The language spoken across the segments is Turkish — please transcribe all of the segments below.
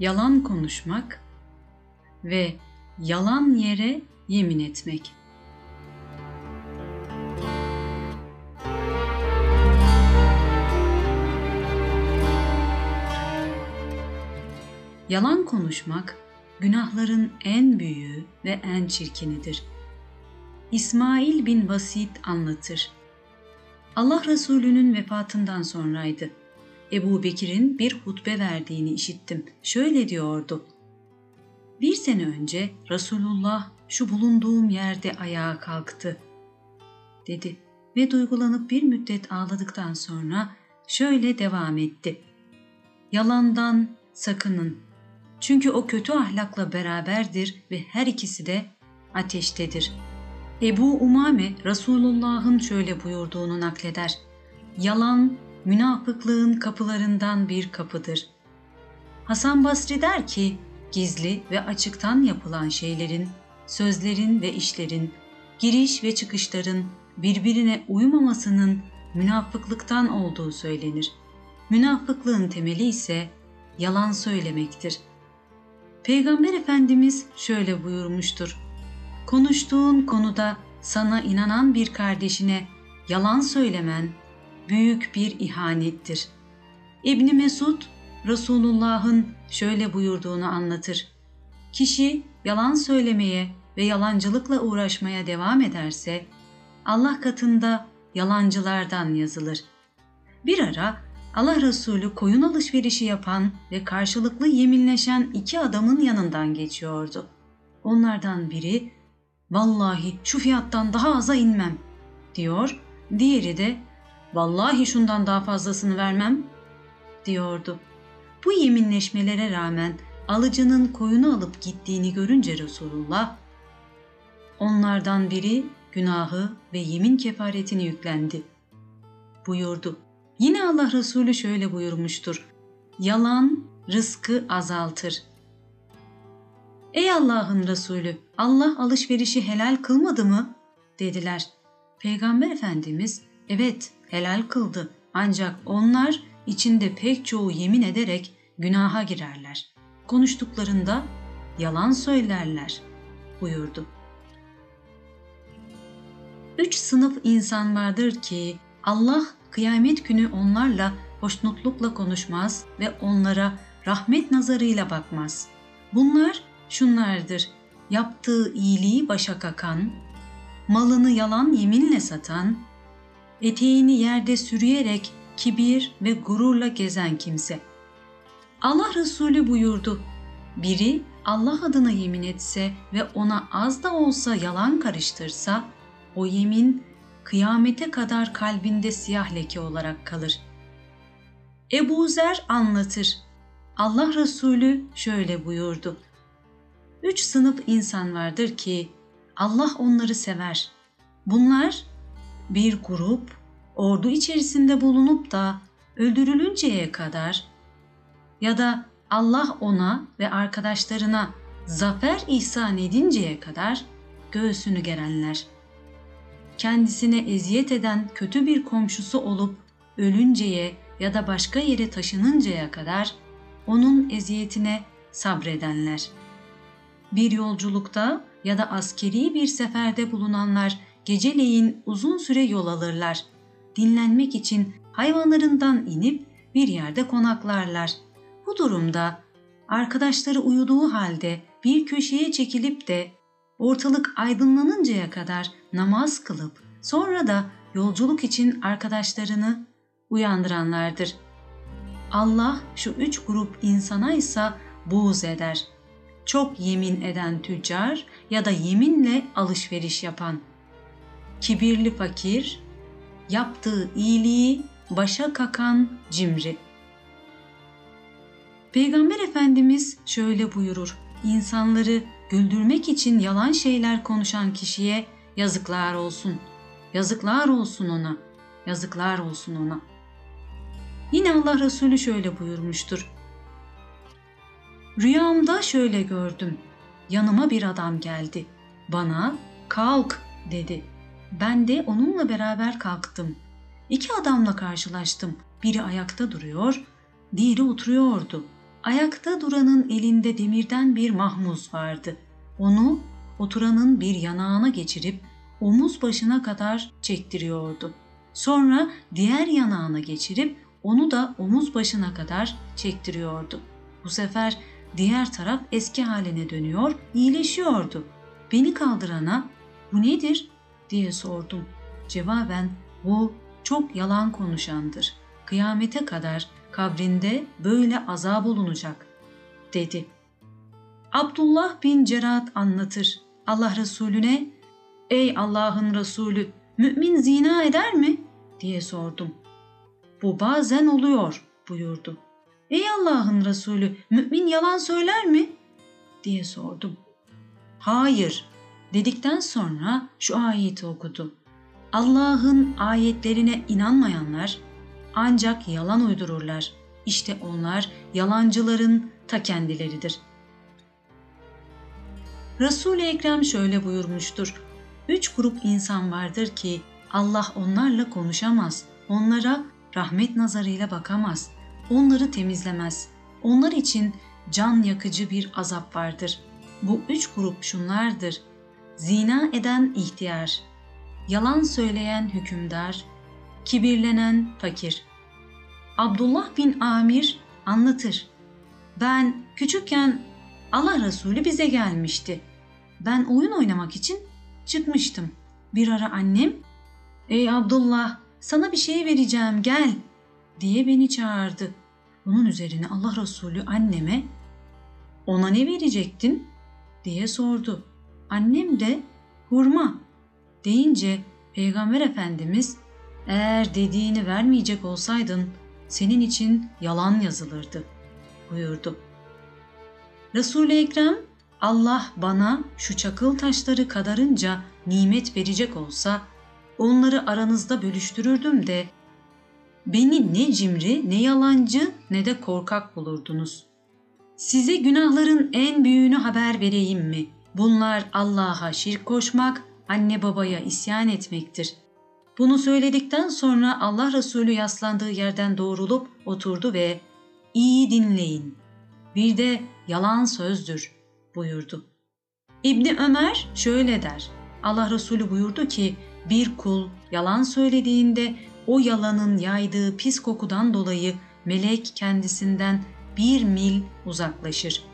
yalan konuşmak ve yalan yere yemin etmek. Yalan konuşmak günahların en büyüğü ve en çirkinidir. İsmail bin Basit anlatır. Allah Resulü'nün vefatından sonraydı. Ebu Bekir'in bir hutbe verdiğini işittim. Şöyle diyordu. Bir sene önce Resulullah şu bulunduğum yerde ayağa kalktı, dedi ve duygulanıp bir müddet ağladıktan sonra şöyle devam etti. Yalandan sakının. Çünkü o kötü ahlakla beraberdir ve her ikisi de ateştedir. Ebu Umame Resulullah'ın şöyle buyurduğunu nakleder. Yalan münafıklığın kapılarından bir kapıdır. Hasan Basri der ki, gizli ve açıktan yapılan şeylerin, sözlerin ve işlerin, giriş ve çıkışların birbirine uymamasının münafıklıktan olduğu söylenir. Münafıklığın temeli ise yalan söylemektir. Peygamber Efendimiz şöyle buyurmuştur. Konuştuğun konuda sana inanan bir kardeşine yalan söylemen büyük bir ihanettir. İbni Mesud Resulullah'ın şöyle buyurduğunu anlatır. Kişi yalan söylemeye ve yalancılıkla uğraşmaya devam ederse Allah katında yalancılardan yazılır. Bir ara Allah Resulü koyun alışverişi yapan ve karşılıklı yeminleşen iki adamın yanından geçiyordu. Onlardan biri vallahi şu fiyattan daha aza inmem diyor, diğeri de vallahi şundan daha fazlasını vermem diyordu. Bu yeminleşmelere rağmen alıcının koyunu alıp gittiğini görünce Resulullah onlardan biri günahı ve yemin kefaretini yüklendi. Buyurdu. Yine Allah Resulü şöyle buyurmuştur. Yalan rızkı azaltır. Ey Allah'ın Resulü, Allah alışverişi helal kılmadı mı? dediler. Peygamber Efendimiz, evet helal kıldı ancak onlar içinde pek çoğu yemin ederek günaha girerler. Konuştuklarında yalan söylerler buyurdu. Üç sınıf insan vardır ki Allah kıyamet günü onlarla hoşnutlukla konuşmaz ve onlara rahmet nazarıyla bakmaz. Bunlar şunlardır. Yaptığı iyiliği başa kakan, malını yalan yeminle satan, eteğini yerde sürüyerek kibir ve gururla gezen kimse. Allah Resulü buyurdu. Biri Allah adına yemin etse ve ona az da olsa yalan karıştırsa, o yemin kıyamete kadar kalbinde siyah leke olarak kalır. Ebu Zer anlatır. Allah Resulü şöyle buyurdu. Üç sınıf insan vardır ki Allah onları sever. Bunlar bir grup ordu içerisinde bulunup da öldürülünceye kadar ya da Allah ona ve arkadaşlarına zafer ihsan edinceye kadar göğsünü gerenler. Kendisine eziyet eden kötü bir komşusu olup ölünceye ya da başka yere taşınıncaya kadar onun eziyetine sabredenler. Bir yolculukta ya da askeri bir seferde bulunanlar geceleyin uzun süre yol alırlar. Dinlenmek için hayvanlarından inip bir yerde konaklarlar. Bu durumda arkadaşları uyuduğu halde bir köşeye çekilip de ortalık aydınlanıncaya kadar namaz kılıp sonra da yolculuk için arkadaşlarını uyandıranlardır. Allah şu üç grup insana ise buğz eder. Çok yemin eden tüccar ya da yeminle alışveriş yapan. Kibirli fakir, yaptığı iyiliği başa kakan cimri. Peygamber Efendimiz şöyle buyurur. İnsanları güldürmek için yalan şeyler konuşan kişiye yazıklar olsun. Yazıklar olsun ona. Yazıklar olsun ona. Yine Allah Resulü şöyle buyurmuştur. Rüyamda şöyle gördüm. Yanıma bir adam geldi. Bana kalk dedi. Ben de onunla beraber kalktım. İki adamla karşılaştım. Biri ayakta duruyor, diğeri oturuyordu. Ayakta duranın elinde demirden bir mahmuz vardı. Onu oturanın bir yanağına geçirip omuz başına kadar çektiriyordu. Sonra diğer yanağına geçirip onu da omuz başına kadar çektiriyordu. Bu sefer diğer taraf eski haline dönüyor, iyileşiyordu. Beni kaldırana bu nedir diye sordum. Cevaben bu çok yalan konuşandır. Kıyamete kadar kabrinde böyle azap olunacak dedi. Abdullah bin Cerat anlatır. Allah Resulüne Ey Allah'ın Resulü mümin zina eder mi? diye sordum. Bu bazen oluyor buyurdu. Ey Allah'ın Resulü mümin yalan söyler mi? diye sordum. Hayır dedikten sonra şu ayeti okudu. Allah'ın ayetlerine inanmayanlar ancak yalan uydururlar. İşte onlar yalancıların ta kendileridir. Resul-i Ekrem şöyle buyurmuştur. Üç grup insan vardır ki Allah onlarla konuşamaz, onlara rahmet nazarıyla bakamaz, onları temizlemez. Onlar için can yakıcı bir azap vardır. Bu üç grup şunlardır. Zina eden ihtiyar, yalan söyleyen hükümdar, kibirlenen fakir. Abdullah bin Amir anlatır. Ben küçükken Allah Resulü bize gelmişti. Ben oyun oynamak için çıkmıştım. Bir ara annem, ''Ey Abdullah, sana bir şey vereceğim, gel.'' diye beni çağırdı. Bunun üzerine Allah Resulü anneme, ''Ona ne verecektin?'' diye sordu. Annem de, ''Hurma.'' deyince Peygamber Efendimiz, ''Eğer dediğini vermeyecek olsaydın, senin için yalan yazılırdı.'' buyurdu. Resul-i Ekrem Allah bana şu çakıl taşları kadarınca nimet verecek olsa onları aranızda bölüştürürdüm de beni ne cimri ne yalancı ne de korkak bulurdunuz. Size günahların en büyüğünü haber vereyim mi? Bunlar Allah'a şirk koşmak, anne babaya isyan etmektir. Bunu söyledikten sonra Allah Resulü yaslandığı yerden doğrulup oturdu ve iyi dinleyin. Bir de yalan sözdür buyurdu. İbni Ömer şöyle der. Allah Resulü buyurdu ki bir kul yalan söylediğinde o yalanın yaydığı pis kokudan dolayı melek kendisinden bir mil uzaklaşır.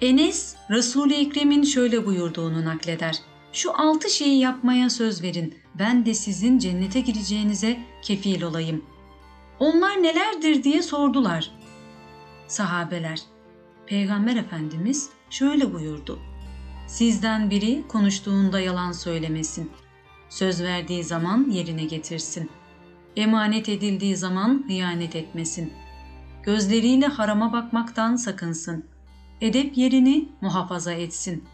Enes, Resul-i Ekrem'in şöyle buyurduğunu nakleder. Şu altı şeyi yapmaya söz verin, ben de sizin cennete gireceğinize kefil olayım. Onlar nelerdir diye sordular. Sahabeler, Peygamber Efendimiz şöyle buyurdu. Sizden biri konuştuğunda yalan söylemesin. Söz verdiği zaman yerine getirsin. Emanet edildiği zaman hıyanet etmesin. Gözleriyle harama bakmaktan sakınsın. Edep yerini muhafaza etsin.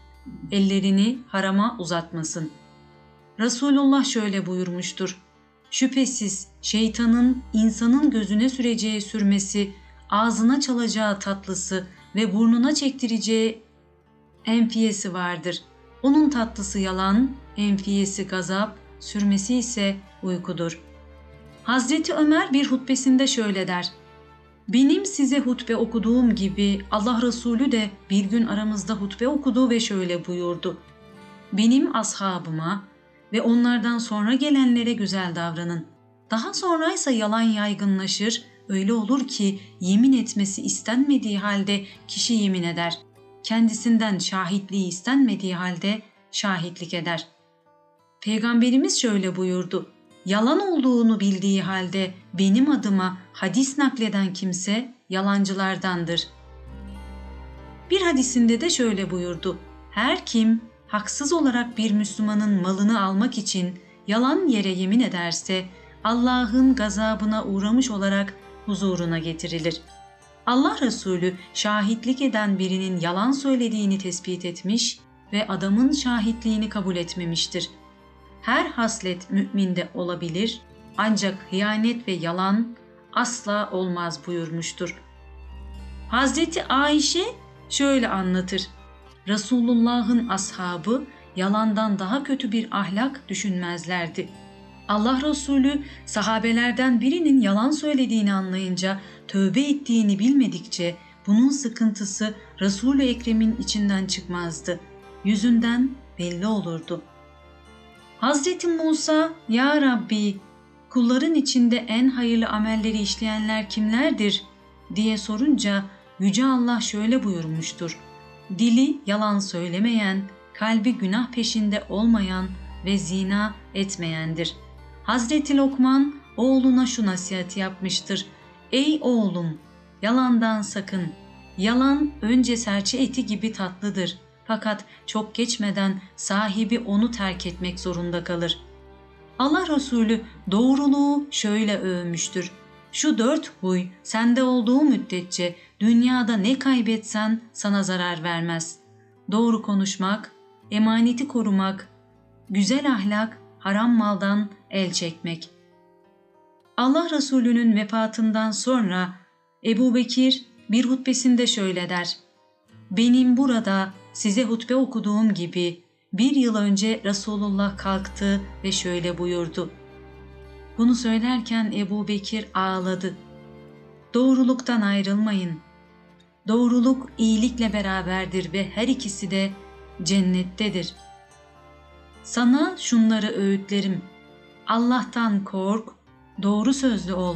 Ellerini harama uzatmasın. Resulullah şöyle buyurmuştur. Şüphesiz şeytanın insanın gözüne süreceği sürmesi, ağzına çalacağı tatlısı ve burnuna çektireceği enfiyesi vardır. Onun tatlısı yalan, enfiyesi gazap, sürmesi ise uykudur. Hazreti Ömer bir hutbesinde şöyle der. Benim size hutbe okuduğum gibi Allah Resulü de bir gün aramızda hutbe okudu ve şöyle buyurdu. Benim ashabıma ve onlardan sonra gelenlere güzel davranın. Daha sonraysa yalan yaygınlaşır, öyle olur ki yemin etmesi istenmediği halde kişi yemin eder. Kendisinden şahitliği istenmediği halde şahitlik eder. Peygamberimiz şöyle buyurdu. Yalan olduğunu bildiği halde benim adıma hadis nakleden kimse yalancılardandır. Bir hadisinde de şöyle buyurdu. Her kim haksız olarak bir Müslümanın malını almak için yalan yere yemin ederse Allah'ın gazabına uğramış olarak huzuruna getirilir. Allah Resulü şahitlik eden birinin yalan söylediğini tespit etmiş ve adamın şahitliğini kabul etmemiştir. Her haslet müminde olabilir ancak hıyanet ve yalan asla olmaz buyurmuştur. Hazreti Ayşe şöyle anlatır. Resulullah'ın ashabı yalandan daha kötü bir ahlak düşünmezlerdi. Allah Resulü sahabelerden birinin yalan söylediğini anlayınca tövbe ettiğini bilmedikçe bunun sıkıntısı Resul-i Ekrem'in içinden çıkmazdı. Yüzünden belli olurdu. Hazreti Musa, Ya Rabbi, kulların içinde en hayırlı amelleri işleyenler kimlerdir diye sorunca Yüce Allah şöyle buyurmuştur. Dili yalan söylemeyen, kalbi günah peşinde olmayan ve zina etmeyendir. Hazreti Lokman oğluna şu nasihati yapmıştır. Ey oğlum, yalandan sakın. Yalan önce serçe eti gibi tatlıdır. Fakat çok geçmeden sahibi onu terk etmek zorunda kalır. Allah Resulü doğruluğu şöyle övmüştür. Şu dört huy sende olduğu müddetçe dünyada ne kaybetsen sana zarar vermez. Doğru konuşmak, emaneti korumak, güzel ahlak, haram maldan el çekmek. Allah Resulü'nün vefatından sonra Ebu Bekir bir hutbesinde şöyle der. Benim burada size hutbe okuduğum gibi bir yıl önce Resulullah kalktı ve şöyle buyurdu. Bunu söylerken Ebu Bekir ağladı. Doğruluktan ayrılmayın. Doğruluk iyilikle beraberdir ve her ikisi de cennettedir. Sana şunları öğütlerim. Allah'tan kork, doğru sözlü ol,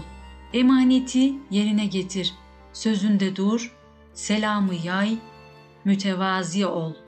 emaneti yerine getir, sözünde dur, selamı yay, mütevazi ol.''